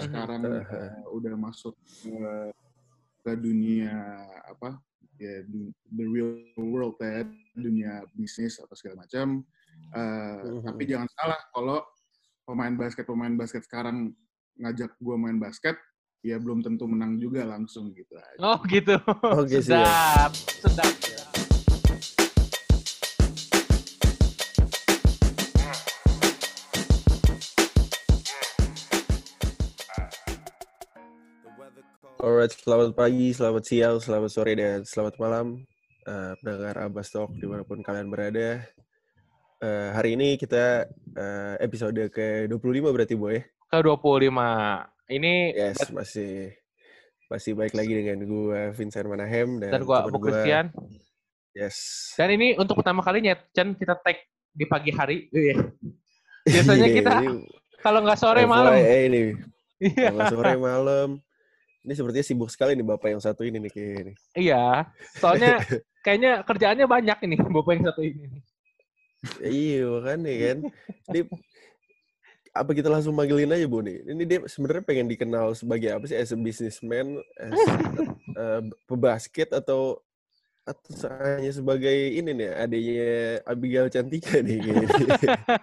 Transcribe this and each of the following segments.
Sekarang uh, udah masuk ke, ke dunia apa ya the real world ya dunia bisnis atau segala macam. Uh, Tapi jangan salah kalau pemain basket pemain basket sekarang ngajak gue main basket, ya belum tentu menang juga langsung gitu aja. Oh gitu. Oh, gitu ya. sedap, sedap. Alright, selamat pagi, selamat siang, selamat sore, dan selamat malam uh, pendengar Abbas Talk di mana pun kalian berada. Uh, hari ini kita uh, episode ke-25 berarti, Boy? Ke-25. Ini Yes, masih masih baik lagi dengan gue Vincent Manahem dan, dan gua- Christian. Yes. Dan ini untuk pertama kalinya Chen kita tag di pagi hari. Iya. Biasanya Iya, kita ini kalau nggak sore malam. Iya. Kalau sore malam. Ini sepertinya sibuk sekali nih Bapak yang satu ini nih kayak ini. Iya. Soalnya kayaknya kerjaannya banyak ini bapak yang satu ini. Iya makanya kan. Ini apa kita langsung manggilin aja Bu nih. Ini dia sebenarnya pengen dikenal sebagai apa sih? As a businessman, as uh, pebasket atau atau hanya sebagai ini nih adanya Abigail Cantika nih.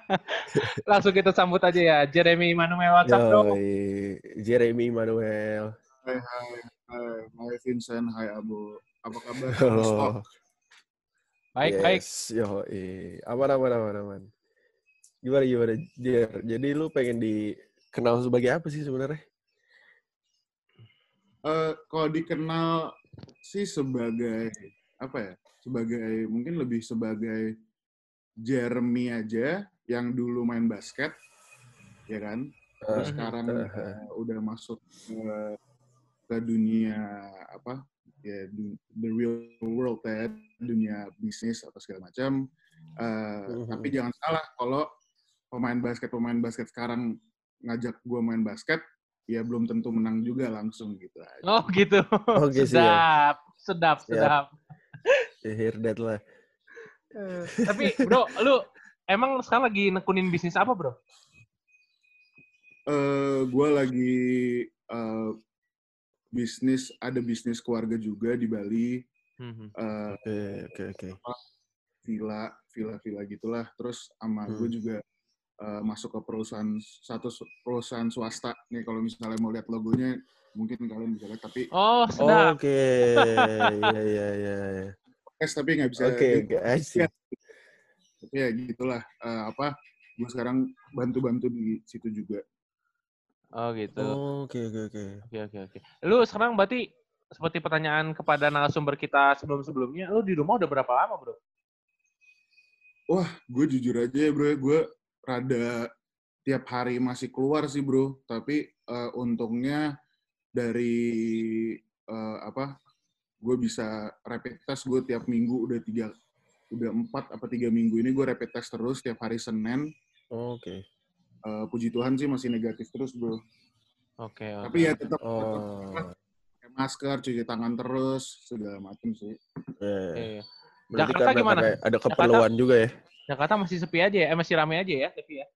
Langsung kita sambut aja ya Jeremy Manuel WhatsApp. Yoi, Jeremy Manuel. Hai hai hai, hai Vincent, hai Abu. Apa kabar? Halo. Baik baik. Yes, Yo, aman aman aman aman. Gimana gimana Jer? Jadi lu pengen dikenal sebagai apa sih sebenarnya? Eh, kalau dikenal sih sebagai apa ya? Sebagai mungkin lebih sebagai Jeremy aja yang dulu main basket, ya kan? Terus Mhm. sekarang Uh, eh, udah masuk ke, ke dunia apa? Ya the real world ya, dunia bisnis atau segala macam. Eh, Mhm. Tapi jangan salah kalau pemain basket pemain basket sekarang ngajak gue main basket, ya belum tentu menang juga langsung gitu aja. Oh gitu. Oke, siap. sedap, sedap, Siap. sedap. ya, hear that lah. Eh, Tapi bro, lu emang sekarang lagi nekunin bisnis apa bro? eh gue lagi eh, bisnis ada bisnis keluarga juga di Bali Mhm. eh, Oke oke oke. villa villa villa gitulah terus sama Hmm. gue juga eh, masuk ke perusahaan satu perusahaan swasta nih kalau misalnya mau lihat logonya mungkin kalian bisa lihat tapi Oh sedap. Oke, iya iya. iya. podcast tapi nggak bisa Oke guys. Iya. tapi ya gitulah Eh, apa gue sekarang bantu-bantu di situ juga Oh gitu. Oke oke oke. Oke oke oke. Lu sekarang berarti seperti pertanyaan kepada narasumber kita sebelum-sebelumnya, lu di rumah udah berapa lama bro? Wah, gue jujur aja ya bro, ya, gue rada tiap hari masih keluar sih bro. Tapi eh, untungnya dari eh, apa? Gue bisa rapid test gue tiap minggu udah tiga, udah empat apa tiga minggu ini gue rapid test terus tiap hari Senin. Oke. Eh, puji Tuhan sih masih negatif terus bro. Oke. oke. Tapi ya tetap Oh. pakai masker, cuci tangan terus, segala macam sih. Berarti Jakarta karena gimana? ada- ada keperluan juga ya. Jakarta masih sepi aja ya? Eh masih rame aja ya? Tapi ya.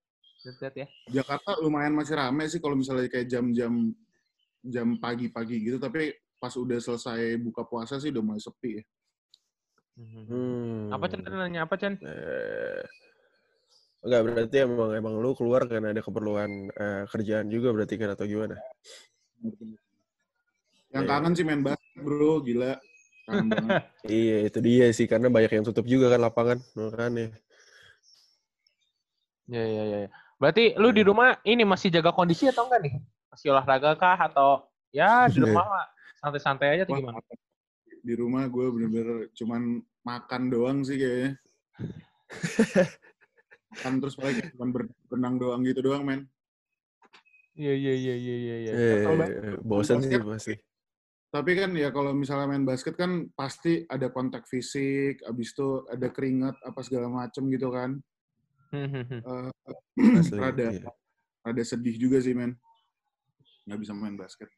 Lihat ya. Jakarta lumayan masih rame sih kalau misalnya kayak jam-jam jam pagi-pagi gitu. Tapi pas udah selesai buka puasa sih udah mulai sepi ya. Hmm. Apa Chen tadi nanya apa Chen? Eh, enggak berarti emang emang lu keluar karena ada keperluan eh, kerjaan juga berarti kan atau gimana? Yang Iya. kangen sih main basket bro, gila. Iya itu dia sih karena banyak yang tutup juga kan lapangan makanya. Ya ya ya. ya. Berarti lu di rumah ini masih jaga kondisi atau enggak nih? Masih olahraga kah atau ya di rumah mah santai-santai aja atau Wah, gimana? Di rumah gue bener-bener cuman makan doang sih kayaknya. kan terus paling ber- berenang doang gitu doang men. Iya iya iya iya iya. iya. Eh, Betul, Bang. bosan sih pasti. Tapi kan ya kalau misalnya main basket kan pasti ada kontak fisik, abis itu ada keringat apa segala macem gitu kan. Hmm, hmm, hmm. Eh, Asli, rada iya. rada sedih juga sih men. Nggak bisa main basket.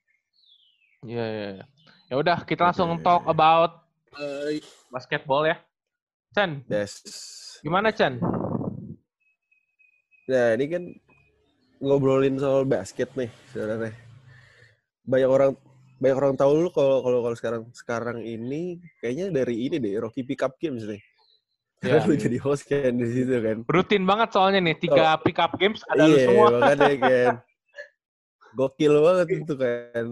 Iya iya. iya. Ya udah kita langsung Oke. talk about eh, basketball ya. Chen, Yes. gimana Chen? Nah ini kan ngobrolin soal basket nih sebenarnya. Banyak orang banyak orang tahu lu kalau kalau kalau sekarang sekarang ini kayaknya dari ini deh Rocky Pick Up Games nih. Karena Ya. lu jadi host kan di situ kan. Rutin banget soalnya nih, tiga pick up games ada lu iya, semua. makanya kan. Gokil banget itu kan.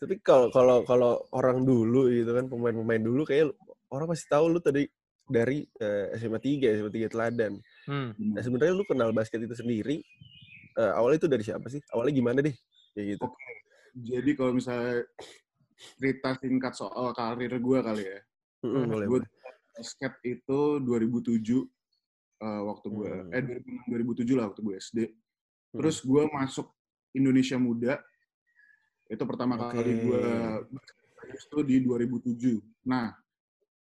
Tapi kalau kalau kalau orang dulu gitu kan pemain-pemain dulu kayak orang pasti tahu lu tadi dari eh, SMA 3, SMA 3 Teladan. Hmm. Nah, sebenarnya lu kenal basket itu sendiri eh, awalnya itu dari siapa sih? Awalnya gimana deh? Kayak gitu. Jadi kalau misalnya cerita singkat soal karir gue kali ya. Mm-mm, boleh, Gue basket itu 2007 eh, waktu gue Hmm. eh 2006 2007 lah waktu gue SD. Terus gue masuk Indonesia Muda. Itu pertama Oke. kali gue itu di 2007. Nah,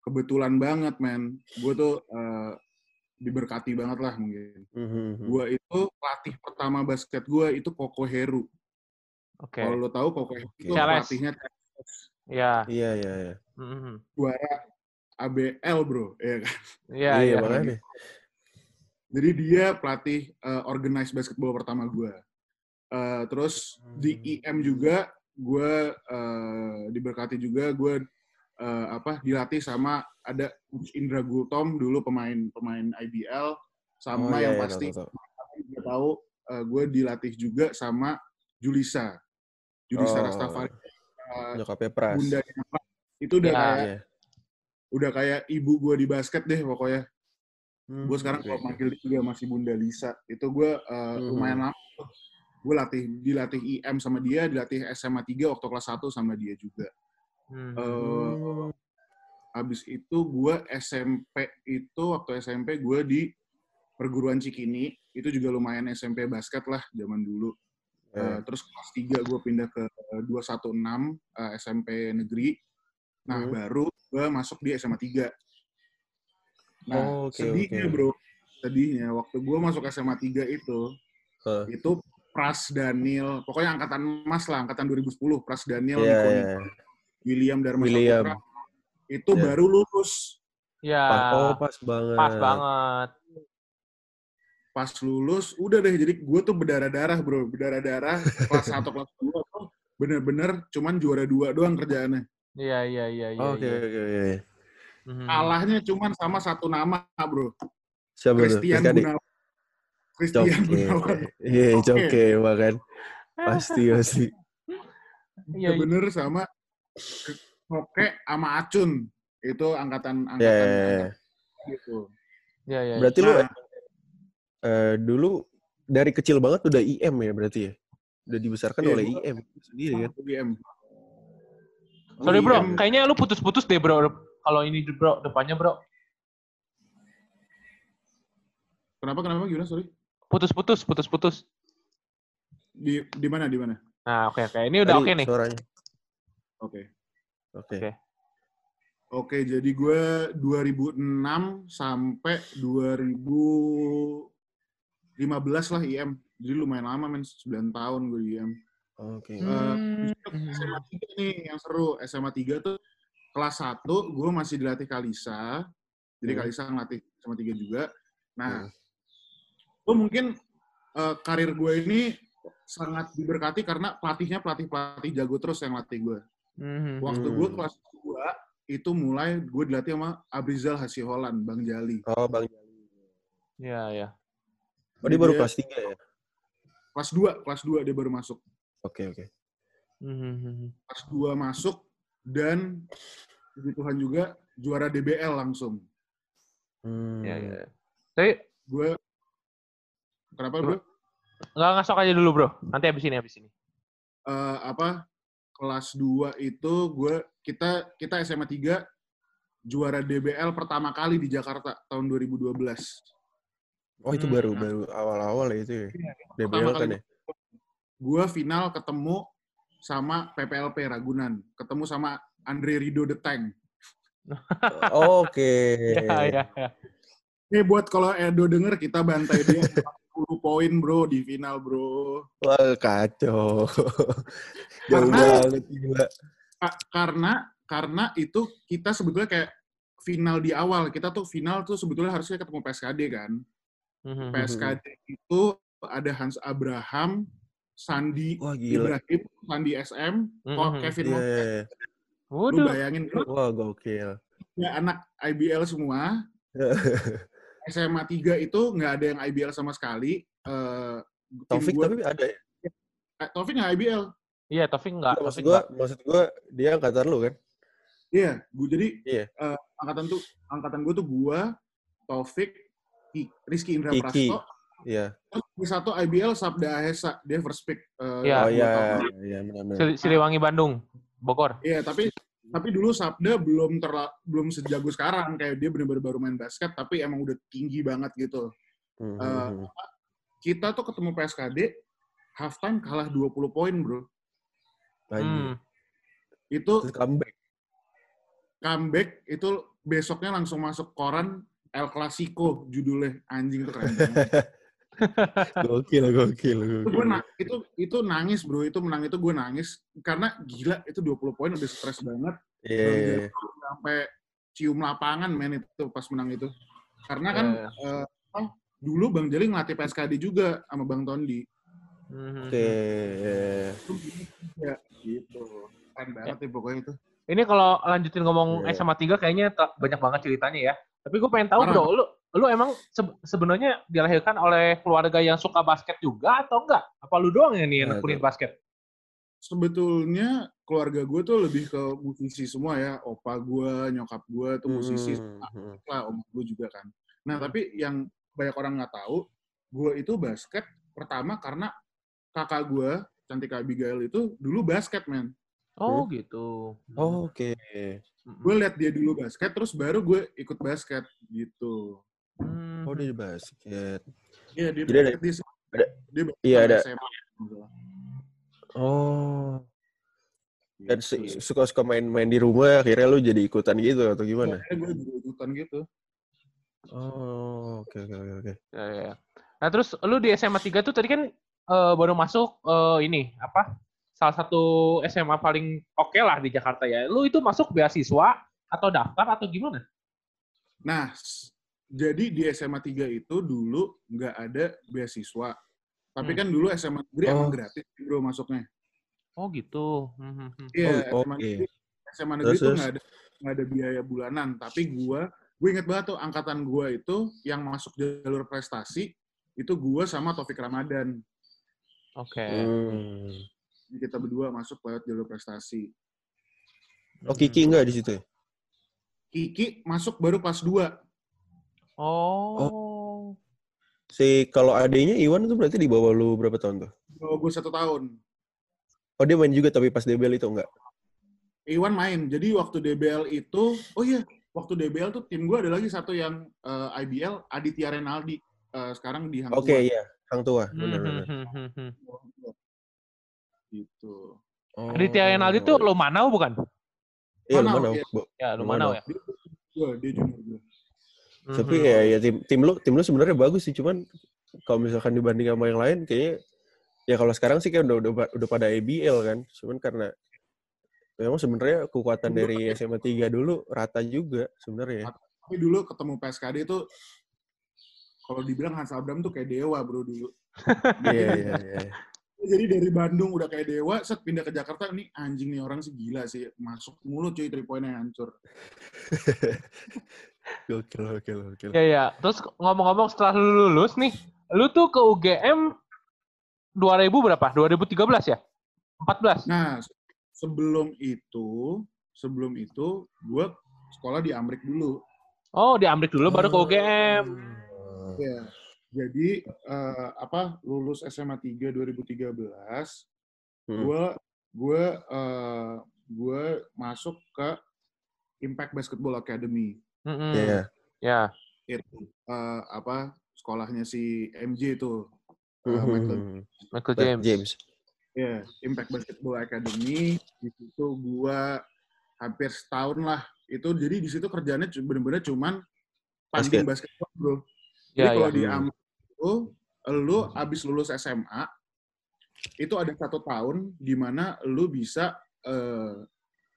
kebetulan banget men, gue tuh eh, diberkati banget lah mungkin. Mhm, Gue itu pelatih pertama basket gue itu Koko Heru. Oke. Kalau lo tahu Koko Heru itu pelatihnya Ya. Iya, iya, iya. Mhm. juara ABL bro, ya kan? Iya, Iya, iya. makanya. Jadi dia pelatih uh, organized basketball pertama gue. Uh, terus di IM juga gue uh, diberkati juga gue uh, apa dilatih sama ada Indra Gultom dulu pemain pemain IBL sama Oh, iya, yang iya, pasti tahu, tahu. gue tahu uh, gue dilatih juga sama Julisa. Julisa Oh. Rastafari uh, Nyokapnya Pras. bunda itu udah Ya. kayak Iya. udah kayak ibu gue di basket deh pokoknya. Hmm, gue sekarang oke, kalau manggil dia juga masih Bunda Lisa itu gue uh, Mhm. lumayan lama gue latih dilatih IM sama dia dilatih SMA 3 waktu kelas 1 sama dia juga Hmm. Eh, Hmm. habis itu gue SMP itu waktu SMP gue di perguruan Cikini itu juga lumayan SMP basket lah zaman dulu Eh, terus kelas 3 gue pindah ke 216 eh, SMP negeri nah Hmm. baru gue masuk di SMA 3 nah Oh, oke, sedihnya oke. bro sedihnya waktu gue masuk SMA 3 itu Hah. itu Pras Daniel pokoknya angkatan emas lah angkatan 2010 Pras Daniel Niko iya. William Dharma William. Saputra itu Iya. baru lulus Ya. Pas- Oh, pas banget. Pas banget. pas lulus udah deh jadi gue tuh berdarah-darah bro berdarah-darah kelas 1 kelas 2 tuh bener-bener cuman juara dua doang kerjaannya Iya, iya, iya, iya. Oke, iya. oke, oke. Mhm. kalahnya cuman sama satu nama bro Siapa? Christian Rizkadi? Gunawan Christian. Gunawan Iya, coke makan. Pasti, pasti. Iya, iya. bener sama Oke sama Acun itu angkatan Ya, angkatan, ya, ya. angkatan gitu Iya, iya. Berarti lu Nah, eh, dulu dari kecil banget udah IM ya berarti ya? Udah dibesarkan Iya, oleh IM sendiri kan? UGM. Sorry bro, UGM. kayaknya lu putus-putus deh bro. Kalau ini bro, depannya bro. Kenapa kenapa gimana sorry? Putus-putus, putus-putus. Di di mana di mana? Nah, oke, oke. Ini udah oke nih. Suaranya. Oke. Oke. Oke. Oke, jadi gue 2006 sampai 2015 lah IM. Jadi lumayan lama men, 9 tahun gue di IM. Oke. Hmm. Eh, SMA 3 nih yang seru. SMA 3 tuh kelas 1 gue masih dilatih Kalisa. Jadi Hmm. Kalisa ngelatih SMA 3 juga. Nah, Hmm. gue mungkin eh, karir gue ini sangat diberkati karena pelatihnya pelatih-pelatih jago terus yang latih gue. Mhm. Waktu Hmm. gue kelas 2 itu mulai gue dilatih sama Abrizal Hasiholan, Bang Jali. Oh, Bang. Iya, iya. Oh, dia baru kelas 3 ya? kelas 2, kelas 2 dia baru masuk. Oke, oke. Mhm. Kelas 2 masuk dan puji Tuhan juga juara DBL langsung. Hmm. Iya, iya. Tapi Gue kenapa bro? nggak ngasok aja dulu bro. Nanti habis ini, habis ini. Eh, apa kelas 2 itu gue kita kita SMA 3 juara DBL pertama kali di Jakarta tahun 2012. Oh, itu Hmm. baru baru awal-awal ya itu ya? DBL Pertama kan kali ya? gue final ketemu sama PPLP Ragunan, ketemu sama Andre Rido The Tank. Oke. Iya, iya, iya. Ini buat kalau Edo denger kita bantai dia 40 poin bro di final bro. Wah, kacau. Jauh banget gila. Ka- karena karena itu kita sebetulnya kayak final di awal kita tuh final tuh sebetulnya harusnya ketemu PSKD kan. Mhm. PSKD itu ada Hans Abraham, Sandi Wah gila. Ibrahim, Sandi SM, Mhm. kok Kevin Iya. Lopez. Lu Waduh. bayangin lu Wah gokil. ya anak IBL semua. SMA 3 itu nggak ada yang IBL sama sekali. Eh, tim Taufik gua- tapi ada ya? eh, Taufik nggak IBL. Iya, Taufik enggak. maksud Taufik gua, enggak. maksud gua dia angkatan lu kan? Iya, gua jadi Iya. eh, angkatan tuh angkatan gue tuh gua, Taufik, Rizky Indra Kiki. Prasto, Iya. terus di satu IBL Sabda Ahesa, dia first pick. eh, Iya. Oh iya, iya. Sili- Siliwangi Bandung, Bogor. Iya, tapi tapi dulu Sabda belum terla, belum sejago sekarang kayak dia benar-benar baru main basket tapi emang udah tinggi banget gitu. Hmm, hmm. Kita tuh ketemu PSKD halftime kalah 20 poin, Bro. Hmm. Itu Terus comeback. comeback itu besoknya langsung masuk koran El Clasico judulnya anjing itu keren banget. Gokil, gokil, itu gokil. gue na- itu itu nangis bro itu menang itu gue nangis karena gila itu 20 poin udah stres banget Iya, Bang iya, iya. sampai cium lapangan men itu pas menang itu karena kan Iya. eh, apa, dulu Bang Jali ngelatih PSKD juga sama Bang Tondi Mhm. Oke. itu ya gitu keren banget ya pokoknya itu Ini kalau lanjutin ngomong Iya. SMA 3 kayaknya banyak banget ceritanya ya. Tapi gue pengen tahu Parah. bro, lu lu emang se- sebenarnya dilahirkan oleh keluarga yang suka basket juga atau enggak? Apa lu doang yang nih yang tuh. basket? sebetulnya keluarga gue tuh lebih ke musisi semua ya opa gue nyokap gue tuh musisi Hmm, hmm. lah om gue juga kan. Nah tapi yang banyak orang nggak tahu, gue itu basket pertama karena kakak gue cantik Abigail itu dulu basket man. Oh gitu. Oh, Oke. Mm-mm. Gue liat dia dulu basket, terus baru gue ikut basket gitu. Hmm. Oh dia di basket. Iya dia Jadi ada- basket dia, ada- dia basket iya, ada- SMA. Oh. Dan Gitu. su- suka-suka main-main di rumah, akhirnya lu jadi ikutan gitu atau gimana? Akhirnya gue juga ikutan gitu. Oh, oke, oke, oke, oke. Ya, ya, ya. Nah terus lu di SMA 3 tuh tadi kan eh, baru masuk eh, ini apa? Salah satu SMA paling oke lah di Jakarta ya. Lu itu masuk beasiswa atau daftar atau gimana? Nah, jadi di SMA 3 itu dulu nggak ada beasiswa. Tapi Hmm. kan dulu SMA negeri emang Oh. gratis bro masuknya. Oh gitu. Hmm, hmm, hmm. Iya, Oh, SMA oke. negeri, SMA negeri terus? nggak ada nggak ada biaya bulanan. Tapi gua, gue inget banget tuh angkatan gua itu yang masuk jalur prestasi itu gua sama Taufik Ramadan. Oke. Hmm. Jadi Kita berdua masuk lewat jalur prestasi. Oh Kiki enggak di situ? ya? Kiki masuk baru kelas 2. Oh. Si kalau adanya Iwan itu berarti di bawah lu berapa tahun tuh? Oh, gue satu tahun. Oh dia main juga tapi pas DBL itu enggak? Iwan main. Jadi waktu DBL itu, oh iya, waktu DBL tuh tim gue ada lagi satu yang eh, IBL, Aditya Renaldi. Eh, sekarang di Hang Oke Tuah. iya, Hang Tua, Hmm, benar-benar. hmm, hmm. Gitu. Oh. Aditya Renaldi tuh lo Manau bukan? Iya lu Manau, mana? iya. Ya, lo Manau. Ya. Gue, dia junior gue. Tapi Mhm. ya, ya tim tim lu tim lu sebenarnya bagus sih, cuman kalau misalkan dibanding sama yang lain kayaknya ya kalau sekarang sih kayak udah udah, udah pada ABL kan. Cuman karena memang sebenarnya kekuatan dari SMA 3 dulu rata juga sebenarnya. Tapi dulu ketemu PSKD itu, kalau dibilang Hans Abram tuh kayak dewa bro dulu. Iya iya iya. Jadi dari Bandung udah kayak dewa, set pindah ke Jakarta, nih anjing nih orang sih gila sih. Masuk mulu cuy, three point-nya hancur. Gokil gokil gokil. Ya ya. Terus ngomong-ngomong setelah lu lulus nih, lu tuh ke UGM 2000 berapa? 2013 ya? 14. Nah, sebelum itu, sebelum itu, gue sekolah di Amrik dulu. Oh, di Amrik dulu baru ke UGM. Oh. Ya. Jadi eh, apa lulus SMA 3 2013, Hmm. gue gue eh, gue masuk ke Impact Basketball Academy. Iya. Ya. Itu eh, apa sekolahnya si MJ itu. Mhm. Michael. Michael James. James. Ya, Impact Basketball Academy. Di situ gue hampir setahun lah. Itu jadi di situ kerjanya bener-bener cuman tanding basketball, bro. Jadi Ya, kalau ya. di Hmm. Itu, lu abis lulus SMA, itu ada satu tahun di mana lu bisa, eh,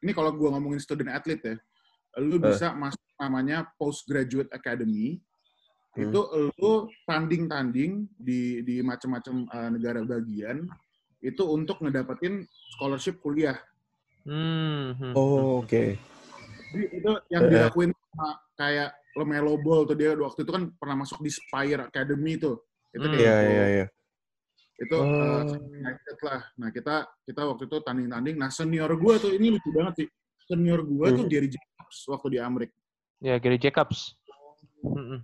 ini kalau gua ngomongin student athlete ya, lu Eh. bisa masuk namanya postgraduate academy. Hmm. itu lu tanding-tanding di di macam-macam uh, negara bagian itu untuk ngedapetin scholarship kuliah. Hmm. hmm, Oh, oke. Jadi itu yang Eh, eh. dilakuin sama kayak Lemelo Ball tuh dia waktu itu kan pernah masuk di Spire Academy tuh. Itu Hmm. kayak Iya, gitu. iya, iya. Itu Oh. uh, United lah. Nah, kita kita waktu itu tanding-tanding. Nah, senior gua tuh ini lucu banget sih. Senior gua tuh Hmm. Gary Jacobs waktu di Amerika. Ya, Gary Jacobs. Hmm.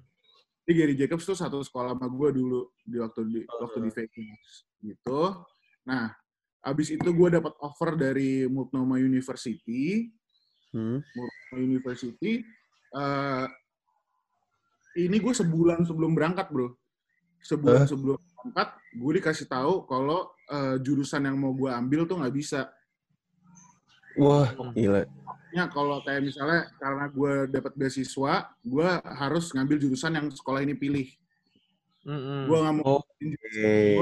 Jadi Gary Jacobs tuh satu sekolah sama gue dulu di waktu di waktu di Vikings gitu. Nah, abis itu gue dapat offer dari Multnomah University. Hmm. Multnomah University. Eh, ini gue sebulan sebelum berangkat bro. Sebulan Hah? sebelum berangkat, gue dikasih tahu kalau eh, jurusan yang mau gue ambil tuh nggak bisa. Wah, gila. Ya kalau kayak misalnya karena gue dapat beasiswa, gue harus ngambil jurusan yang sekolah ini pilih. Hmm, hmm. Gue nggak mau Oh, Oke.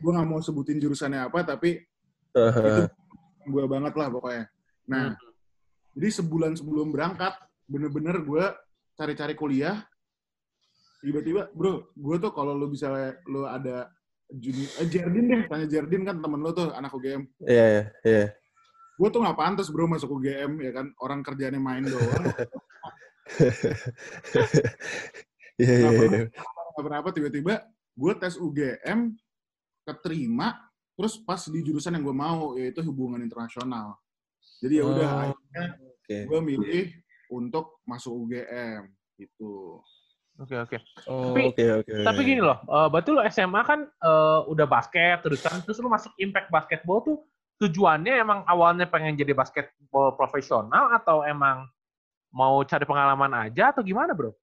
gue nggak mau sebutin jurusannya apa tapi Haha. gue banget lah pokoknya nah jadi sebulan sebelum berangkat bener-bener gue cari-cari kuliah tiba-tiba bro gue tuh kalau lu bisa lu ada juni, eh, Jardin deh tanya Jardin kan temen lu tuh anak UGM Iya, iya, iya. gue tuh nggak pantas bro masuk UGM ya kan orang kerjanya main doang Iya, iya, iya. nggak pernah apa tiba-tiba gue tes UGM keterima terus pas di jurusan yang gue mau yaitu hubungan internasional jadi ya udah Oh, akhirnya Oke. gue milih untuk masuk UGM gitu. Oke, oke. Oh, Tapi- Oke, oke. Tapi gini loh, eh, berarti lu SMA kan eh, udah basket terus kan, terus lu masuk Impact Basketball tuh tujuannya emang awalnya pengen jadi basketball profesional atau emang mau cari pengalaman aja atau gimana bro?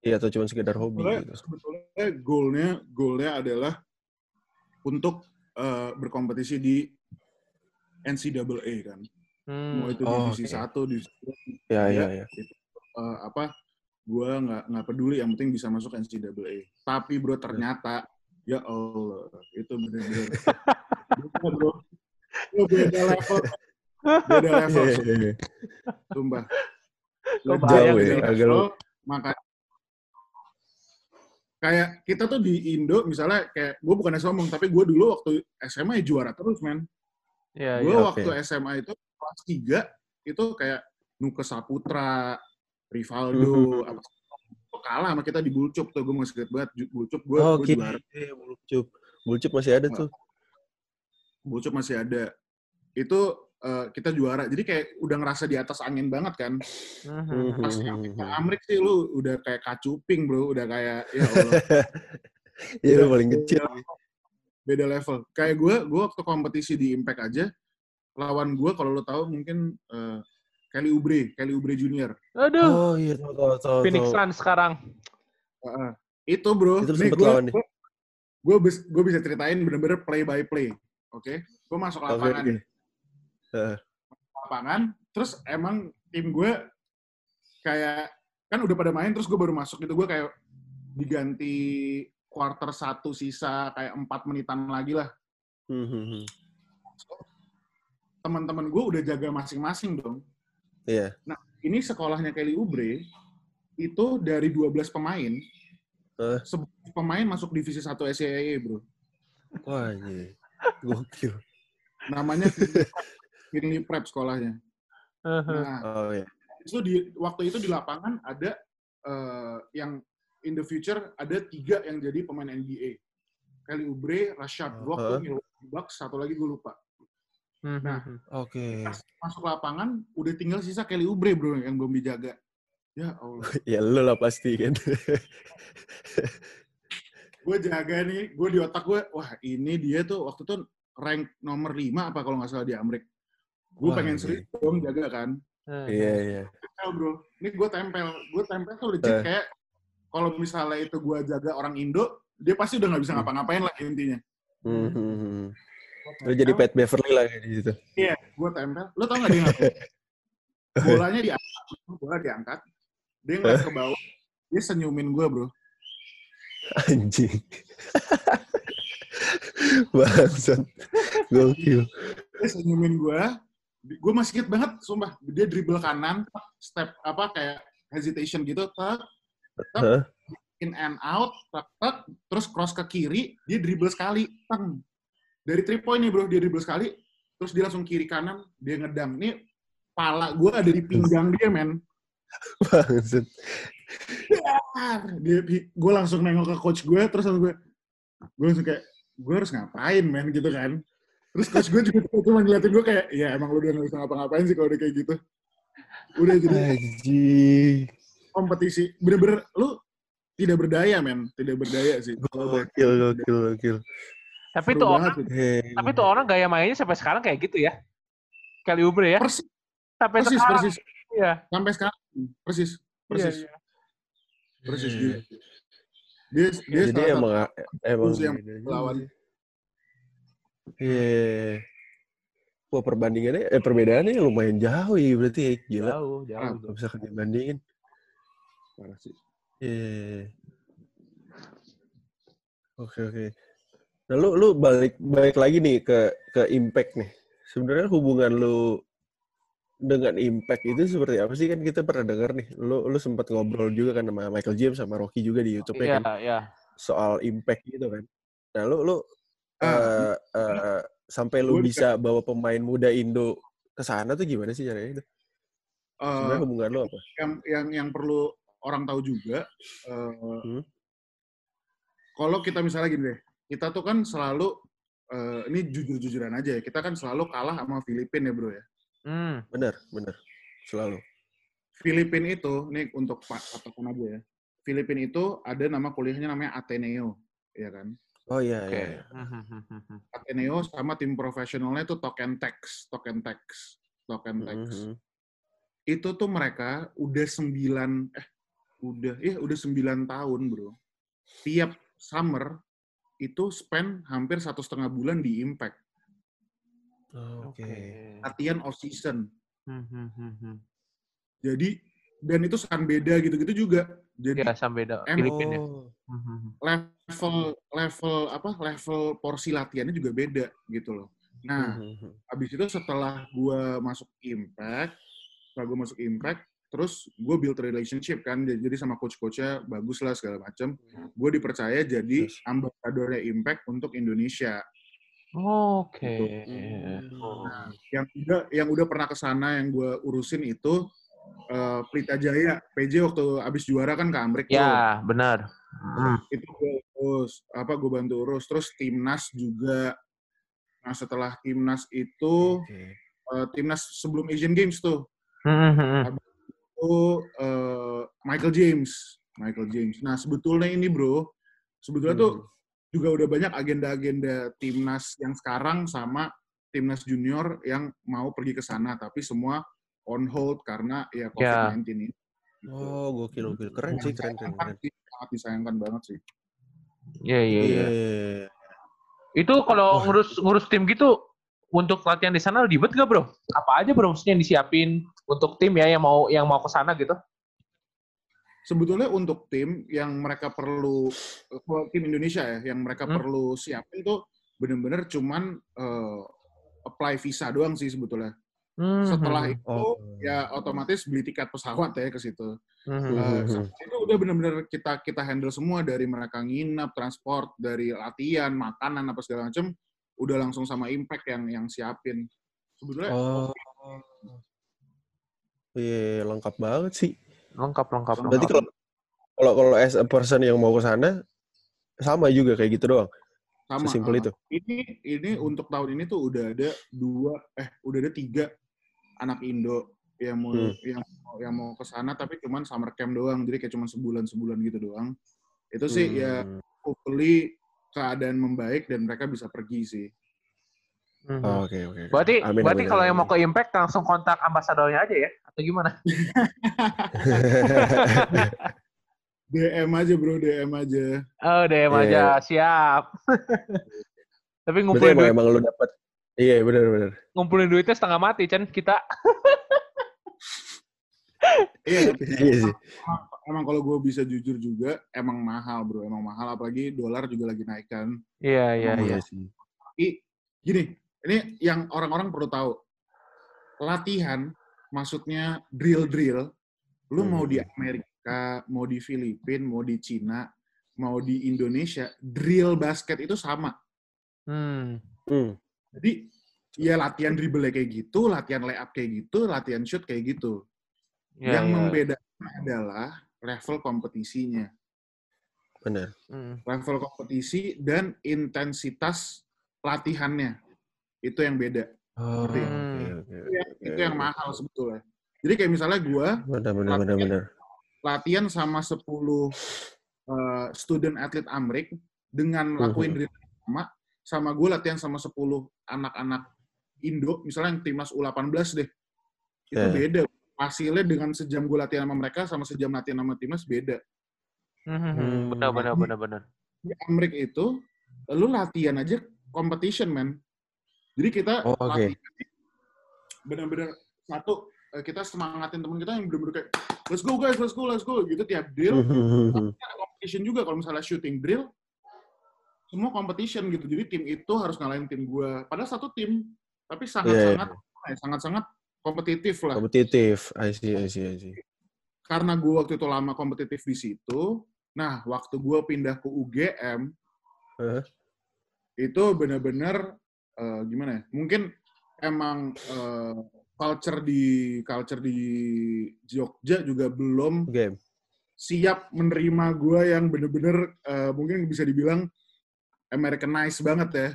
Iya, atau cuma sekedar hobi Sebetulnya, gitu. sebetulnya goalnya goalnya adalah untuk eh, berkompetisi di NCAA kan. Hmm. Mau itu Oh, divisi oke. satu, divisi dua, Iya, iya, ya, iya. eh, apa? Gue nggak nggak peduli, yang penting bisa masuk NCAA. Tapi bro ternyata ya Allah itu benar-benar beda bro. Itu beda level, beda level. Iya, iya, iya. Sumpah. Beda ya, agak- maka kayak kita tuh di Indo misalnya kayak gue bukan sombong tapi gue dulu waktu SMA ya juara terus men Iya, gue oke. waktu SMA itu kelas 3 itu kayak Nuke Saputra Rivaldo apa itu kalah sama kita di Bulcup tuh gue masih inget banget Bulcup gue Oh, Oke. juara Iya, Bulcup. Bulcup masih ada tuh. Bulcup masih ada itu eh, kita juara jadi kayak udah ngerasa di atas angin banget kan Mhm. pas nyampe ke Amrik sih lu udah kayak kacuping bro udah kayak ya Allah Iya, Udah- paling kecil. Beda level. Kayak gue, gue waktu kompetisi di Impact aja, lawan gue kalau lo tahu mungkin eh, Kelly Oubre, Kelly Oubre Junior. Aduh, Oh, iya, tahu tahu tahu. Phoenix. Suns sekarang. Heeh. itu bro, Itu nih gue, lawan nih? gue, gue, bis- gue bisa ceritain bener-bener play by play. Oke, gue masuk lapangan, oke. nih. lapangan, terus emang tim gue kayak kan udah pada main, terus gue baru masuk gitu, gue kayak diganti quarter satu sisa kayak empat menitan lagi lah. Mhm. Teman-teman gue udah jaga masing-masing dong. Iya. ini sekolahnya Kelly Oubre itu dari 12 pemain, Eh. 11 pemain masuk divisi 1 SCAA, bro. Wah, iya. Gokil. Namanya Finley Prep sekolahnya. Mhm. Nah, Oh, iya. itu di waktu itu di lapangan ada eh, yang in the future ada tiga yang jadi pemain NBA. Kelly Oubre, Rashad Rock, Uh-huh. Milwaukee Bucks, satu lagi gue lupa. Mhm. Nah, Oke. Pas masuk lapangan, udah tinggal sisa Kelly Oubre, bro, yang belum dijaga. Ya Allah. Ya lu lah pasti kan. gue jaga nih, gue di otak gue, wah ini dia tuh waktu itu rank nomor 5 apa kalau nggak salah di Amrik. Gue pengen iya. serius dong jaga kan. Mhm. Iya, iya. Tempel bro, ini gue tempel. Gue tempel tuh legit Eh. kayak kalau misalnya itu gue jaga orang Indo, dia pasti udah nggak bisa Hmm. ngapa-ngapain lah intinya. Mhm. Gua Lu jadi Pat Beverly lah kayak gitu. Iya, gue tempel. Lo tau nggak dia ngapain? Bolanya diangkat, bola diangkat. Dia ngeliat ke bawah, dia senyumin gue bro. Anjing. Bangsat. Gokil. dia senyumin gue gue masih inget banget sumpah dia dribble kanan step apa kayak hesitation gitu tak In and out, tek, tek, terus cross ke kiri, dia dribble sekali, teng. Dari three point nih bro, dia dribble sekali, terus dia langsung kiri kanan, dia ngedang. Nih pala gue ada di pinggang dia men. Bangsat. Dia, gue langsung nengok ke coach gue, terus langsung gue, gue langsung kayak, gue harus ngapain men gitu kan. Terus coach gue juga cuma ngeliatin gue kayak, ya emang lu udah gak bisa ngapa-ngapain sih kalau udah kayak gitu. Udah jadi. Kompetisi, bener-bener lu tidak berdaya men, tidak berdaya sih. Gokil, gokil, gokil. Tapi seru tuh orang, sih. Hei. tapi tuh orang gaya mainnya sampai sekarang kayak gitu ya. Kelly Oubre ya. Persis, Sampai persis, sekarang. persis. Iya. Sampai sekarang, persis, persis, Iya, iya. persis dia. Dia, dia Jadi emang emang yang beda juga lawan. sih. Iya. Wah perbandingannya, eh perbedaannya lumayan jauh ya berarti ya. Gila. Jauh, jauh. Gak bisa dibandingin. Parah sih. Iya. Oke oke. Nah lu lu balik balik lagi nih ke ke impact nih. Sebenarnya hubungan lu dengan impact itu seperti apa sih kan kita pernah dengar nih. Lu lu sempat ngobrol juga kan sama Michael James sama Rocky juga di YouTube Iya, kan iya. soal impact gitu kan. Nah lu lu eh, eh, sampai lu bisa bawa pemain muda Indo ke sana tuh gimana sih caranya itu? eh, Sebenarnya hubungan lu apa? yang yang yang perlu orang tahu juga eh, Hmm. kalau kita misalnya gini deh kita tuh kan selalu eh, ini jujur-jujuran aja ya kita kan selalu kalah sama Filipina ya bro ya Hmm. Bener bener selalu. Filipina itu nih untuk pak patokan aja ya Filipina itu ada nama kuliahnya namanya Ateneo ya kan Oh iya Oke. iya. iya. Hmm, hmm, hmm, hmm. Ateneo sama tim profesionalnya itu Token Tex Token Tex Token Tex Mhm. itu tuh mereka udah sembilan eh udah ya udah sembilan tahun bro tiap summer itu spend hampir satu setengah bulan di Impact Oh, Oke. latihan off season Hmm, hmm, hmm, hmm. jadi dan itu kan beda gitu-gitu juga jadi sampai beda. Em- Filipina. ya. Oh. Hmm, hmm, level level apa level porsi latihannya juga beda gitu loh nah habis itu setelah gua masuk Impact setelah gua masuk Impact terus gue build relationship kan jadi jadi sama coach-coachnya bagus lah segala macam gue dipercaya jadi ambasadornya Impact untuk Indonesia Oke. Hmm. Oh. yang udah yang udah pernah ke sana yang gue urusin itu eh, Pelita Jaya PJ waktu abis juara kan ke Amrik tuh. Ya, benar. Hmm. itu gue urus apa gue bantu urus terus timnas juga nah setelah timnas itu Oke. eh, timnas sebelum Asian Games tuh Hmm, hmm, hmm. Itu eh, Michael James Michael James nah sebetulnya ini bro sebetulnya tuh Hmm. juga udah banyak agenda-agenda timnas yang sekarang sama timnas junior yang mau pergi ke sana tapi semua on hold karena ya COVID-19 ini. Oh, gokil gokil. Keren sih, keren keren. Sangat, keren. sangat disayangkan banget sih. Iya, iya, iya. Iya. Itu kalau ngurus ngurus tim gitu untuk latihan di sana ribet gak, Bro? Apa aja, Bro? Maksudnya yang disiapin untuk tim ya yang mau yang mau ke sana gitu? Sebetulnya untuk tim yang mereka perlu kalau tim Indonesia ya, yang mereka Hmm. perlu siapin tuh bener-bener cuman eh, apply visa doang sih sebetulnya. Hmm, Setelah hmm, itu Oh. ya otomatis beli tiket pesawat ya ke situ. hmm. Eh, Mhm. itu udah bener-bener kita kita handle semua dari mereka nginep, transport, dari latihan, makanan apa segala macam, udah langsung sama impact yang yang siapin. Sebetulnya Oh. Iya, lengkap banget sih. Lengkap, lengkap, Berarti kalau kalau kalau as a person yang mau ke sana sama juga kayak gitu doang. sama. Sesimpel itu. Ini ini untuk tahun ini tuh udah ada dua eh udah ada tiga anak Indo yang mau Hmm. yang yang mau ke sana tapi cuman summer camp doang. Jadi kayak cuman sebulan sebulan gitu doang. Itu sih ya Hmm. hopefully keadaan membaik dan mereka bisa pergi sih. Hmm. Oh, Oke, oke. oke. Berarti Amin, berarti amin, kalau amin, yang mau ke Impact langsung kontak ambasadornya aja ya atau gimana? DM aja bro, DM aja. Oh, DM Iya, aja, siap. Tapi ngumpulin duit, emang lu dapat Iya, benar benar. ngumpulin duitnya setengah mati, Chan, kita. Iya, Iya sih. emang, emang kalau gue bisa jujur juga emang mahal bro, emang mahal apalagi dolar juga lagi naik kan. Iya, iya, iya. Iya sih. Tapi gini, ini yang orang-orang perlu tahu. Latihan maksudnya drill-drill, lu mau di Hmm. Amerika Amerika, mau di Filipina, mau di Cina, mau di Indonesia, drill basket itu sama. Hmm. Hmm. Jadi ya latihan dribble kayak gitu, latihan layup kayak gitu, latihan shoot kayak gitu. Ya, Yang ya. membedakan adalah level kompetisinya. Benar. Hmm. Level kompetisi dan intensitas latihannya. Itu yang beda. Oh, Gitu ya. oke, oke, Itu yang, itu yang oke. mahal sebetulnya. Jadi kayak misalnya gue benar. latihan sama 10 uh, student atlet Amrik dengan lakuin Mhm. drill yang sama, sama gue latihan sama 10 anak-anak Indo, misalnya yang timnas U18 deh. Itu Ya. beda. Hasilnya dengan sejam gue latihan sama mereka sama sejam latihan sama timnas beda. Hmm, hmm, hmm. Benar, benar, benar, benar. Di Amrik itu, lu latihan aja competition, man. Jadi kita Oh, latihan benar-benar satu eh, kita semangatin teman kita yang benar-benar kayak let's go guys, let's go, let's go gitu tiap drill. Hmm. ada competition juga kalau misalnya shooting drill semua competition gitu jadi tim itu harus ngalahin tim gue padahal satu tim tapi Iya, sangat-sangat eh, sangat-sangat kompetitif lah Kompetitif. I see, I see, I see. karena gue waktu itu lama kompetitif di situ nah waktu gue pindah ke UGM Hah? itu benar-benar eh, gimana ya mungkin emang eh, culture di culture di Jogja juga belum Game. siap menerima gue yang bener-bener eh, mungkin bisa dibilang Americanized banget ya.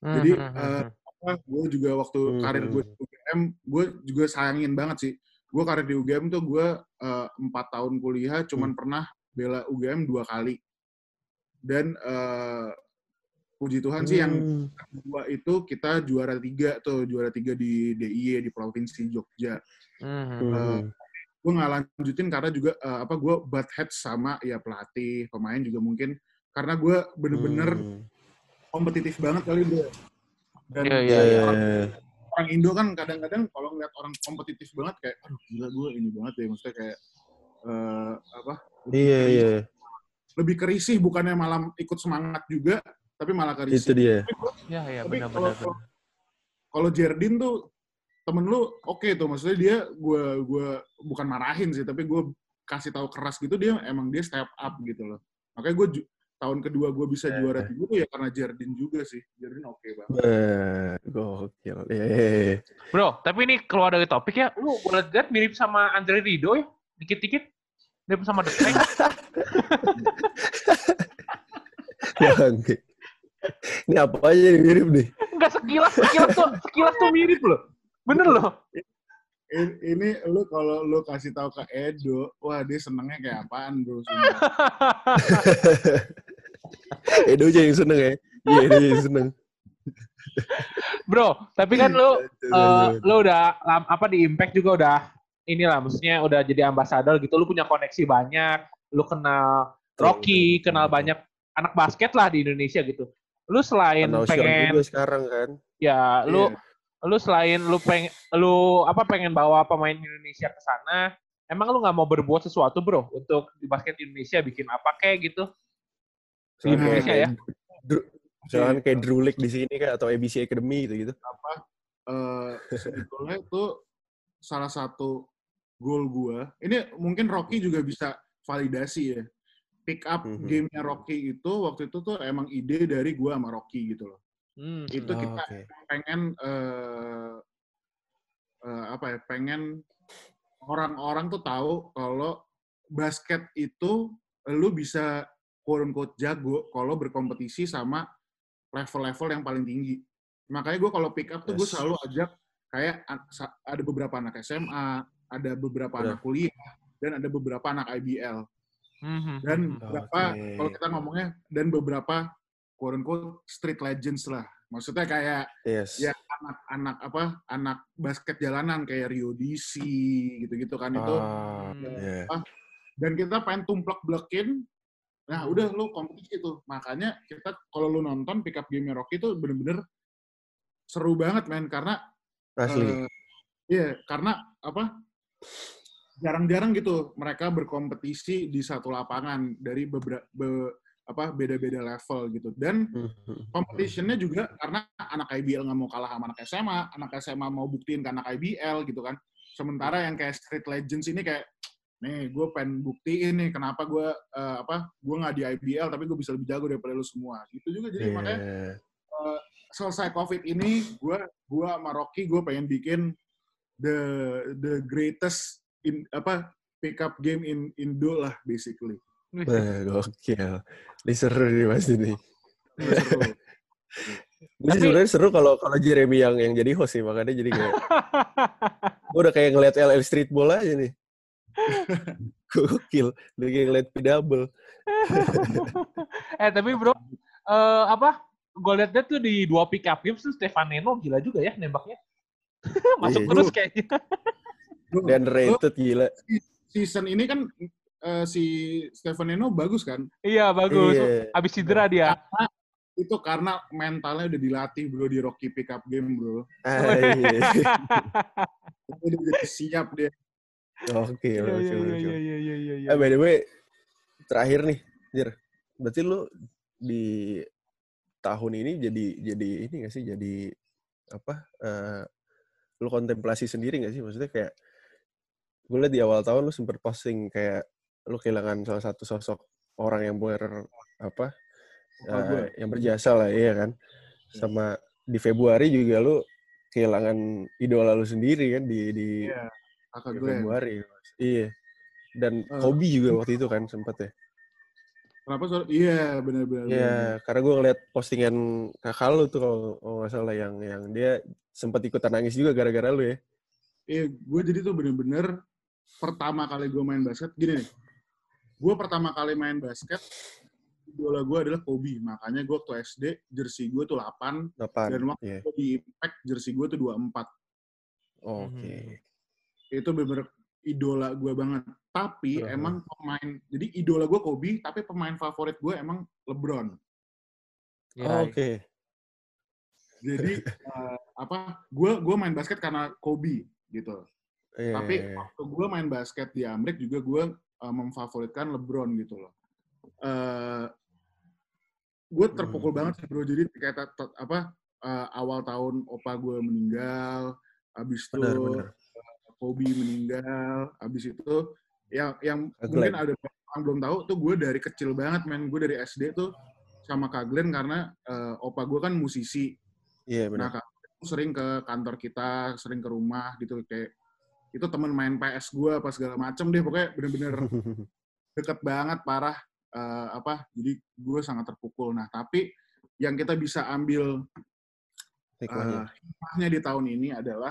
Hmm, Jadi, hmm, hmm, eh, hmm. gue juga waktu Hmm. karir gue di UGM, gue juga sayangin banget sih. Gue karir di UGM tuh gue empat tahun kuliah, cuman Hmm. pernah bela UGM dua kali. Dan eh, puji Tuhan sih yang Hmm. kedua itu kita juara tiga tuh, juara tiga di DIY di provinsi Jogja. Hmm, hmm. Hmm. gue nggak lanjutin karena juga eh, apa gue butt head sama ya pelatih pemain juga mungkin karena gue bener-bener Hmm. kompetitif banget kali dia dan Iya, Iya, iya, orang, orang Indo kan kadang-kadang kalau ngeliat orang kompetitif banget kayak aduh gila gue ini banget ya maksudnya kayak eh, apa Iya, iya. lebih kerisih bukannya malah ikut semangat juga tapi malah Itu kerisih dia. Ya, ya, tapi benar, kalau benar, kalau Jerdin tuh temen lu oke tuh maksudnya dia gue gua bukan marahin sih tapi gue kasih tahu keras gitu dia emang dia step up gitu loh makanya gue tahun kedua gue bisa Eh. juara tiga tuh ya karena Jerdin juga sih Jerdin oke banget Eh, gokil. Iya, iya, iya. Bro, tapi ini keluar dari topik ya. Lu boleh lihat mirip sama Andre Rido ya? Dikit-dikit. Mirip sama The Tank. Bangke. Ini apa aja nih mirip nih? Enggak sekilas, sekilas tuh, sekilas tuh mirip loh. Bener loh. ini, ini lu kalau lu kasih tahu ke Edo wah dia senengnya kayak apaan bro. Edo aja yang seneng ya. Iya, Edo yang seneng. Bro, tapi kan lu eh, lu udah apa di Impact juga udah inilah maksudnya udah jadi ambasador gitu lu punya koneksi banyak lu kenal Rocky kenal banyak anak basket lah di Indonesia gitu lu selain Sean pengen juga sekarang kan. ya lu Iya. lu selain lu pengen lu apa pengen bawa pemain Indonesia ke sana emang lu nggak mau berbuat sesuatu bro? Untuk di basket Indonesia bikin apa kayak gitu? Di Indonesia kayak ya? Dru- Misalkan kayak Drew League di sini kan atau ABC Academy gitu gitu. apa? Eh, sebetulnya itu salah satu goal gua. Ini mungkin Rocky juga bisa validasi ya pick up Mhm. gamenya Rocky itu waktu itu tuh emang ide dari gua sama Rocky gitu loh Hmm, itu Oh, kita oke. pengen eh, eh, apa ya pengen orang-orang tuh tahu kalau basket itu lu bisa quote unquote jago kalau berkompetisi sama level-level yang paling tinggi. Makanya gue kalau pick up tuh gue Yes. selalu ajak kayak ada beberapa anak SMA, ada beberapa Benar. anak kuliah, dan ada beberapa anak IBL. Hmm, Dan hmm. beberapa Oke. kalau kita ngomongnya dan beberapa quote unquote street legends lah. Maksudnya kayak Yes. ya anak-anak apa anak basket jalanan kayak Rio DC gitu-gitu kan itu Ah, Hmm. iya. dan kita pengen tumplek blekin nah udah lu kompetisi tuh makanya kita kalau lu nonton pick up game Rocky itu bener-bener seru banget men karena Asli. eh, iya karena apa jarang-jarang gitu mereka berkompetisi di satu lapangan dari beberapa apa beda-beda level gitu dan Mhm. competitionnya juga karena anak IBL nggak mau kalah sama anak SMA, anak SMA mau buktiin ke anak IBL gitu kan. Sementara yang kayak Street Legends ini kayak nih gue pengen buktiin nih kenapa gue uh, apa gue nggak di IBL tapi gue bisa lebih jago daripada lu semua gitu juga jadi yeah. makanya uh, selesai covid ini gue gue sama Rocky gue pengen bikin the the greatest in apa pickup game in Indo lah basically. Wah, gokil. Ini seru nih Mas ini. Ini Tapi, sebenarnya seru kalau kalau Jeremy yang yang jadi host sih, makanya jadi kayak gue udah kayak ngeliat LL Streetball aja nih. Gokil, udah kayak ngeliat double. eh tapi bro, uh, apa? Gue liat tuh di dua pick up games tuh Stefan Neno gila juga ya nembaknya. Masuk iya. terus kayaknya. Dan rated gila. Season ini kan uh, si Stefanino bagus kan? Iya bagus. Iya. Abis cedera dia. Karena, itu karena mentalnya udah dilatih bro di Rocky Pickup Game bro. Ah, iya. udah jadi siap dia. Oke, oke, oke. Iya, iya, iya, iya. By the way, terakhir nih, Jir. Berarti lu di tahun ini jadi jadi ini gak sih? Jadi apa? Uh, lu kontemplasi sendiri gak sih? Maksudnya kayak gue liat di awal tahun lu sempet posting kayak lu kehilangan salah satu sosok orang yang ber apa uh, yang berjasa lah iya kan iya. sama di Februari juga lu kehilangan idola lu sendiri kan di di, yeah. di Februari iya dan uh, Kobe juga waktu itu kan sempat ya Kenapa soal? Iya, benar-benar. Iya, karena gue ngeliat postingan kakak lu tuh kalau nggak salah yang yang dia sempat ikutan nangis juga gara-gara lu ya. Iya, gue jadi tuh bener-bener pertama kali gue main basket gini nih. Gue pertama kali main basket idola gue adalah Kobe. Makanya gue waktu SD jersey gue tuh 8, 8 dan waktu yeah. di Impact jersey gue tuh 24 oke. Okay. itu bener idola gue banget. Tapi uh -huh. emang pemain jadi idola gue Kobe tapi pemain favorit gue emang LeBron. Yeah, oke. Okay. jadi uh, apa gue gue main basket karena Kobe gitu yeah, tapi yeah, yeah. waktu gue main basket di Amerika juga gue uh, memfavoritkan LeBron gitu loh. Uh, gue terpukul hmm. banget sih bro. Jadi kayak apa uh, awal tahun opa gue meninggal, abis itu benar, Kobe meninggal, abis itu yang yang mungkin ada orang belum tahu tuh gue dari kecil banget men gue dari SD tuh sama Kak Glenn karena uh, opa gue kan musisi. Iya yeah, benar. Nah Kak sering ke kantor kita, sering ke rumah gitu kayak itu temen main PS gue apa segala macem deh pokoknya bener-bener deket banget parah uh, apa jadi gue sangat terpukul. Nah tapi yang kita bisa ambil hikmahnya uh, di tahun ini adalah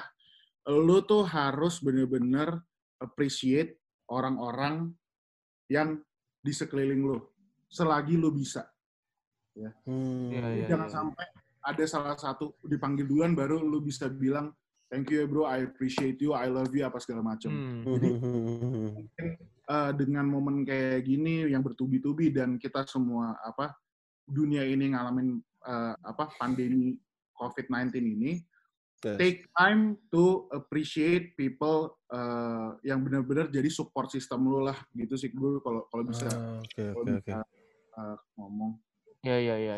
lu tuh harus bener-bener appreciate orang-orang yang di sekeliling lu selagi lu bisa. Ya, hmm, ya, ya jangan ya. sampai ada salah satu dipanggil duluan baru lu bisa bilang thank you ya bro, I appreciate you, I love you apa segala macam. Hmm. Jadi mungkin uh, dengan momen kayak gini yang bertubi-tubi dan kita semua apa dunia ini ngalamin uh, apa pandemi COVID-19 ini, yes. take time to appreciate people uh, yang benar-benar jadi support system lu lah gitu sih gue kalau kalau bisa, ah, okay, okay, okay. Uh, ngomong. Ya ya ya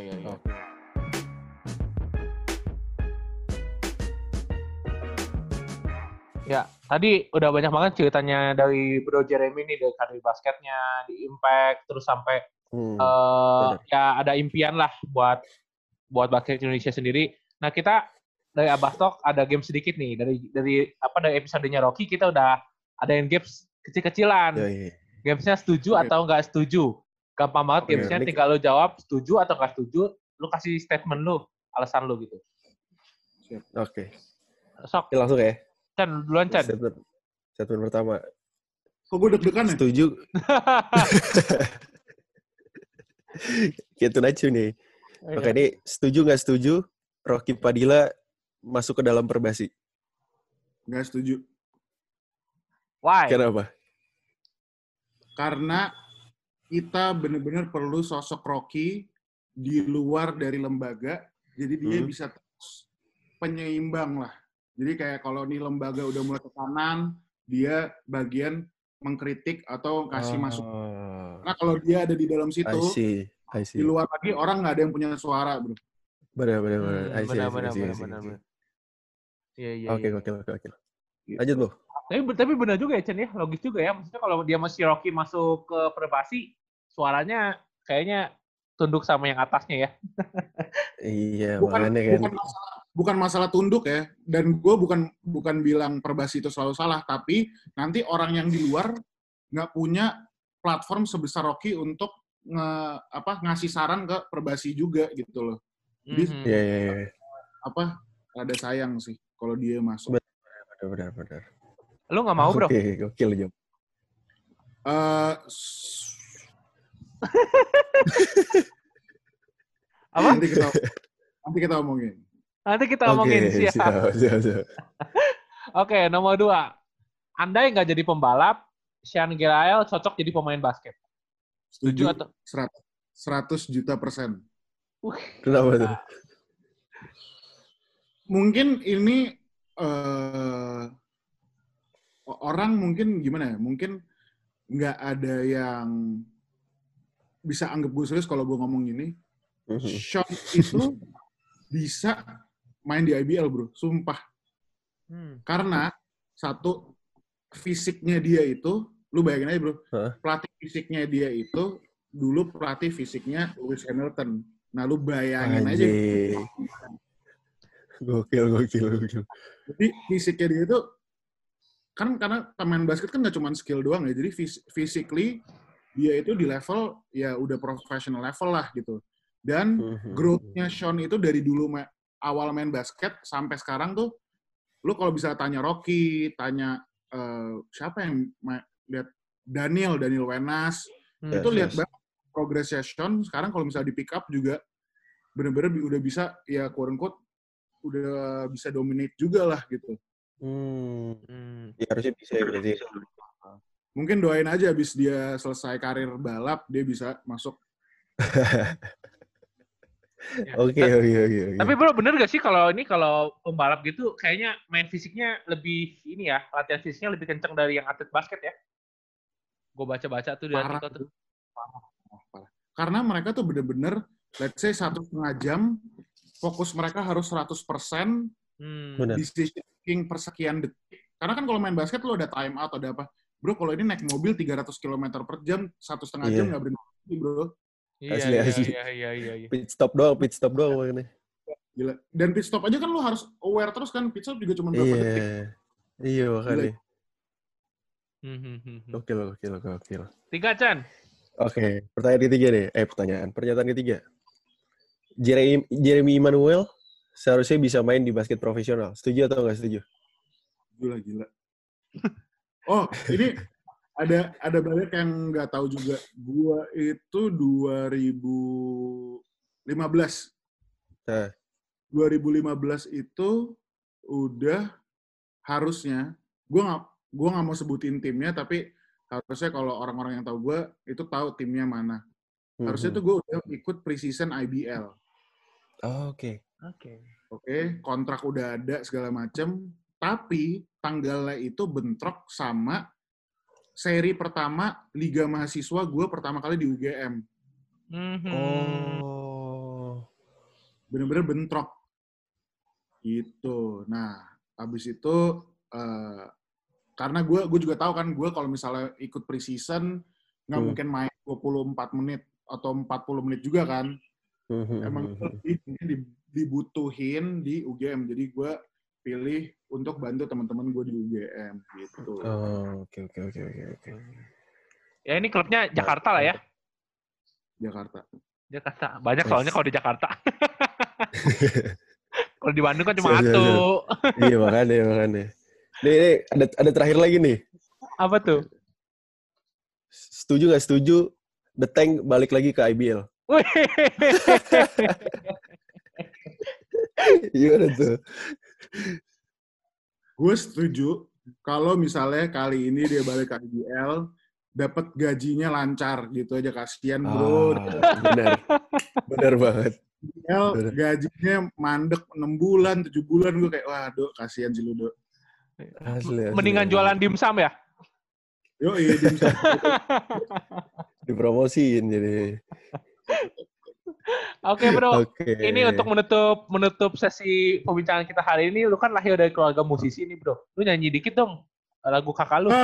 tadi udah banyak banget ceritanya dari Bro Jeremy nih dari karir basketnya, di Impact, terus sampai hmm, uh, ya ada impian lah buat buat basket Indonesia sendiri. Nah kita dari Abastok ada game sedikit nih dari dari apa dari episodenya Rocky kita udah ada yang games kecil-kecilan. Ya, ya. Gamesnya setuju okay. atau nggak setuju. Gampang banget okay, gamesnya tinggal lo jawab setuju atau nggak setuju, lu kasih statement lu, alasan lu gitu. Oke. Okay. Sok. Ya, langsung ya. Chan, duluan Chan. Statement, statement pertama. Kok gue deg-degan ya? Setuju. gitu aja nih. Oh, Oke, ini setuju nggak setuju Rocky Padilla masuk ke dalam perbasi? Nggak setuju. Why? Kenapa? Karena kita benar-benar perlu sosok Rocky di luar dari lembaga, jadi dia hmm. bisa terus penyeimbang lah jadi kayak kalau nih lembaga udah mulai ke kanan, dia bagian mengkritik atau kasih oh. masuk. Nah kalau dia ada di dalam situ, I see. I see. di luar lagi orang nggak ada yang punya suara, bro. Benar, benar, benar. Hmm, benar, benar, benar, benar. Iya, iya. Oke, iya. oke, oke, oke. Lanjut, Bu. Tapi tapi benar juga ya Chen ya, logis juga ya. Maksudnya kalau dia masih Rocky masuk ke Perbasi, suaranya kayaknya tunduk sama yang atasnya ya. iya, bukan, makanya kan. bukan masalah bukan masalah tunduk ya. Dan gue bukan bukan bilang Perbasi itu selalu salah, tapi nanti orang yang di luar nggak punya platform sebesar Rocky untuk nge, apa ngasih saran ke Perbasi juga gitu loh. Jadi Mhm. Iya, iya, iya. apa ada sayang sih kalau dia masuk. Benar, benar, benar. Lu nggak mau bro? Oke, gokil, Jom. Eh, s- Apa? nanti kita nanti kita omongin. Nanti kita omongin Oke, siap. siap, siap, siap. Oke, nomor dua. Andai nggak jadi pembalap, Sean Gelael cocok jadi pemain basket. Setuju Setuju atau? 100, 100 juta persen. Kenapa tuh? Mungkin ini eh orang mungkin gimana ya? Mungkin nggak ada yang bisa anggap gue serius kalau gue ngomong gini. Mhm. Sean itu bisa main di IBL bro, sumpah. Hmm. Karena satu fisiknya dia itu, lu bayangin aja bro, Hah? pelatih fisiknya dia itu dulu pelatih fisiknya Lewis Hamilton. Nah lu bayangin aja. Anjing. Gokil, gokil, gokil. Jadi fisiknya dia itu kan karena pemain basket kan nggak cuma skill doang ya. Jadi physically dia itu di level ya udah professional level lah gitu. Dan Mhm. growth-nya Sean itu dari dulu awal main basket sampai sekarang tuh lu kalau bisa tanya Rocky, tanya eh, siapa yang lihat Daniel, Daniel Wenas, Hmm. itu Yes, lihat yes. banget progresnya Sean sekarang kalau misalnya di pick up juga bener-bener bi- udah bisa ya quote unquote udah bisa dominate juga lah gitu. Hmm. Hmm. Ya harusnya bisa ya berarti. Mungkin doain aja abis dia selesai karir balap dia bisa masuk. Ya. Oke, oke, oke, oke. Tapi bro bener gak sih kalau ini kalau pembalap gitu kayaknya main fisiknya lebih ini ya latihan fisiknya lebih kenceng dari yang atlet basket ya? Gue baca-baca tuh di Parah tuh. Karena mereka tuh bener-bener let's say satu setengah jam fokus mereka harus 100% Hmm. Benar. decision making per sekian detik. Karena kan kalau main basket lo ada time out ada apa. Bro kalau ini naik mobil 300 km per jam satu setengah Iya. jam nggak berhenti bro. Iya, Asli, iya, asli. iya, iya, iya, iya. Pit stop doang, pit stop doang makanya. Gila. Dan pit stop aja kan lo harus aware terus kan pit stop juga cuma berapa detik. Iya. Iya, makanya. Hmm, hmm, hmm, hmm. Gokil, gokil, gokil. Tiga Chan. Oke, pertanyaan ketiga nih. Eh, pertanyaan. Pernyataan ketiga. Jeremy, Jeremy Emmanuel seharusnya bisa main di basket profesional. Setuju atau nggak setuju? Gila gila. Oh ini ada ada banyak yang nggak tahu juga. Gua itu 2015. Nah. 2015 itu udah harusnya gua nggak gua nggak mau sebutin timnya tapi harusnya kalau orang-orang yang tahu gua itu tahu timnya mana. Harusnya Mhm. tuh gue udah ikut preseason IBL. Oh, Oke. Oke. Oke, kontrak udah ada segala macem. Tapi tanggalnya itu bentrok sama seri pertama Liga Mahasiswa gue pertama kali di UGM. Mhm. Oh. Bener-bener bentrok. Gitu. Nah, habis itu eh, karena gue gue juga tahu kan gue kalau misalnya ikut preseason nggak Hmm. mungkin main 24 menit atau 40 menit juga kan. Mhm, Emang mhm. lebih mungkin di- dibutuhin di UGM. Jadi gue pilih untuk bantu teman-teman gue di UGM gitu. Oh, oke, oke, oke, oke, oke. Ya ini klubnya Jakarta lah ya. Jakarta. Jakarta. Banyak soalnya kalau di Jakarta. kalau di Bandung kan cuma satu. iya, makanya, makanya. Nih, nih, ada, ada terakhir lagi nih. Apa tuh? Setuju nggak setuju The Tank balik lagi ke IBL? Gimana tuh? Gue setuju kalau misalnya kali ini dia balik ke IBL, dapat gajinya lancar gitu aja kasihan bro. Ah, benar. Benar banget. IBL bener. gajinya mandek 6 bulan, 7 bulan gue kayak waduh kasihan sih lu, Dok. Asli, asli, Mendingan asli. jualan dimsum ya? Yo, iya, bisa. Dipromosiin jadi. Oke bro, Oke. ini untuk menutup menutup sesi pembincangan kita hari ini, lu kan lahir dari keluarga musisi nih bro. Lu nyanyi dikit dong lagu kakak lu.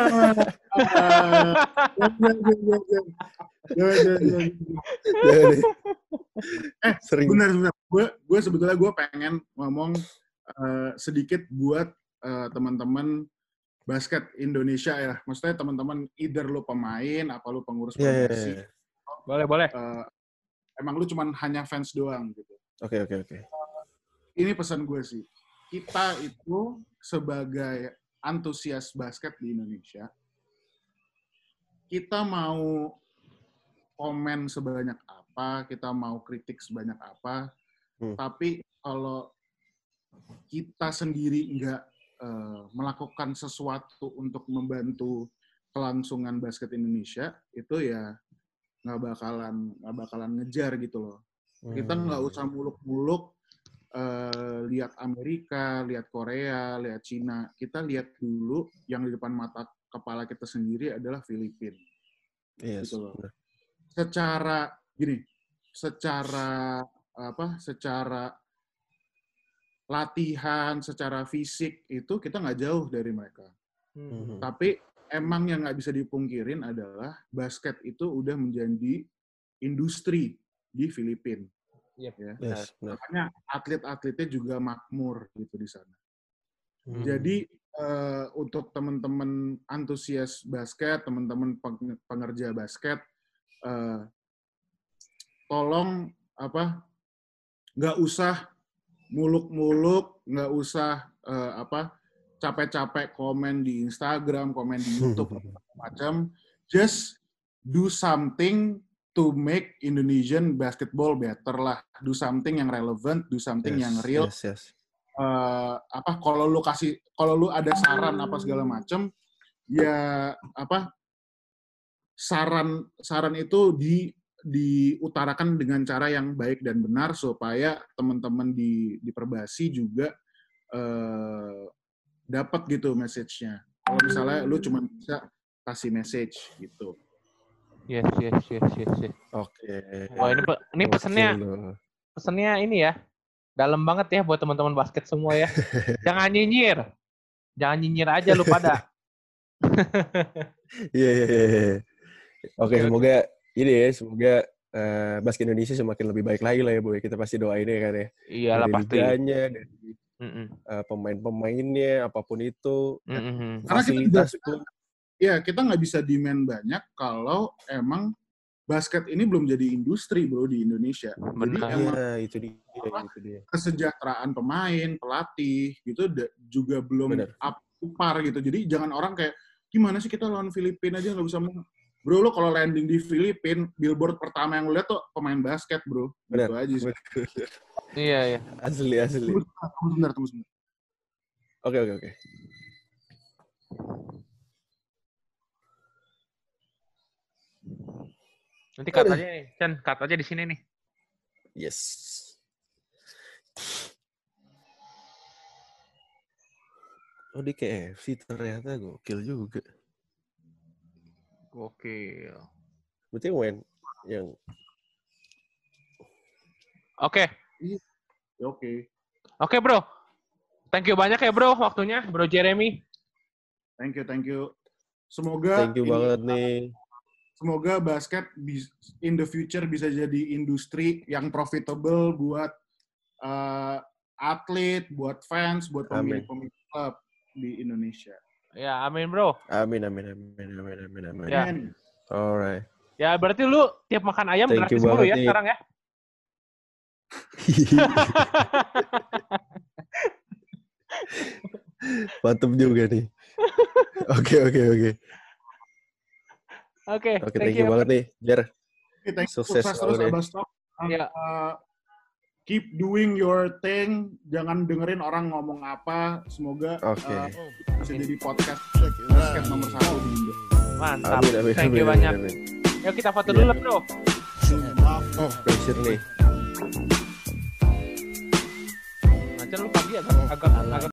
Eh, Sering. Benar, benar. Gue, gue sebetulnya gue pengen ngomong eh, sedikit buat eh, teman-teman basket Indonesia ya. Maksudnya teman-teman either lu pemain, apa lu pengurus iya, pebasi, iya. Boleh, boleh. eh, emang lu cuman hanya fans doang gitu. Oke, oke, oke. Ini pesan gue sih. Kita itu sebagai antusias basket di Indonesia, kita mau komen sebanyak apa, kita mau kritik sebanyak apa, Hmm. tapi kalau kita sendiri nggak eh, melakukan sesuatu untuk membantu kelangsungan basket Indonesia, itu ya nggak bakalan nggak bakalan ngejar gitu loh. Kita Hmm. nggak usah muluk-muluk eh, lihat Amerika, lihat Korea, lihat Cina. Kita lihat dulu yang di depan mata kepala kita sendiri adalah Filipina. Yes, gitu loh. Secara gini, secara apa? Secara latihan, secara fisik itu kita nggak jauh dari mereka. Mhm. Tapi emang yang nggak bisa dipungkirin adalah basket itu udah menjadi industri di Filipina. Yep. Ya. Yes. Makanya atlet-atletnya juga makmur gitu di sana. Hmm. Jadi eh, untuk teman-teman antusias basket, teman-teman peng- pengerja basket, eh, tolong apa nggak usah muluk-muluk, nggak usah eh, apa capek-capek komen di Instagram, komen di YouTube macam. Just do something to make Indonesian basketball better lah. Do something yang relevant, do something Yes, yang real Yes, yes. eh, apa kalau lu kasih kalau lu ada saran apa segala macem ya apa saran saran itu di diutarakan dengan cara yang baik dan benar supaya teman-teman di di perbasi juga eh, dapat gitu message-nya. Kalau misalnya lu cuma bisa kasih message gitu. Yes, yes, yes, yes, yes. Oke. Wah, ini pe- ini loh. pesennya ini ya. Dalam banget ya buat teman-teman basket semua ya. Jangan nyinyir. Jangan nyinyir aja lu pada. Iya, iya, iya. iya. Oke, Oke, semoga ini ya, semoga eh, basket Indonesia semakin lebih baik lagi lah ya, Boy. Kita pasti doain ya kan ya. Iyalah dari pasti. liganya, dari Mm-mm. eh, pemain-pemainnya, apa pun itu, Mm-mm. Karena kita juga- pun. Ya, kita nggak bisa demand banyak kalau emang basket ini belum jadi industri bro di Indonesia. Jadi Benar. emang Iya, itu dia, itu dia. kesejahteraan pemain, pelatih gitu juga belum Benar. up par gitu. Jadi jangan orang kayak gimana sih kita lawan Filipina aja nggak bisa menang. Bro, lo kalau landing di Filipina, billboard pertama yang lo lihat tuh pemain basket, bro. Benar. Gitu aja sih. Iya, iya. Asli, asli. Tunggu sebentar, tunggu sebentar, tunggu sebentar. Oke, oke, oke. Nanti cut aja nih. Chan, cut aja di sini nih. Yes. Oh, di KFC ternyata gokil juga. Gokil. Berarti yang main yang Oke. Ya, Oke. Oke, Bro. Thank you banyak ya, Bro, waktunya, Bro Jeremy. Thank you, thank you. Semoga thank you ini- banget nih. semoga basket in the future bisa jadi industri yang profitable buat uh, atlet, buat fans, buat pemilik-pemilik klub di Indonesia. Ya, amin, Bro. Amin, amin, amin, amin, amin, amin. Ya. Amin. Alright. Ya, berarti lu tiap makan ayam Thank gratis you mulu ya nih. sekarang ya? Mantep juga nih. Oke, oke, oke. Oke, Oke, thank you banget nih, Jar. Oke, thank you. Sukses Sukses terus. Abastok. Iya. Uh, keep doing your thing. Jangan dengerin orang ngomong apa. Semoga Oke. uh, bisa jadi podcast basket nomor satu di Indo. Mantap. Amin, amin, Thank amin, you amin, banyak. amin. Yuk kita foto Iya. dulu Bro. Oh, pressure nih. Ngajar lu pagi agak agak agak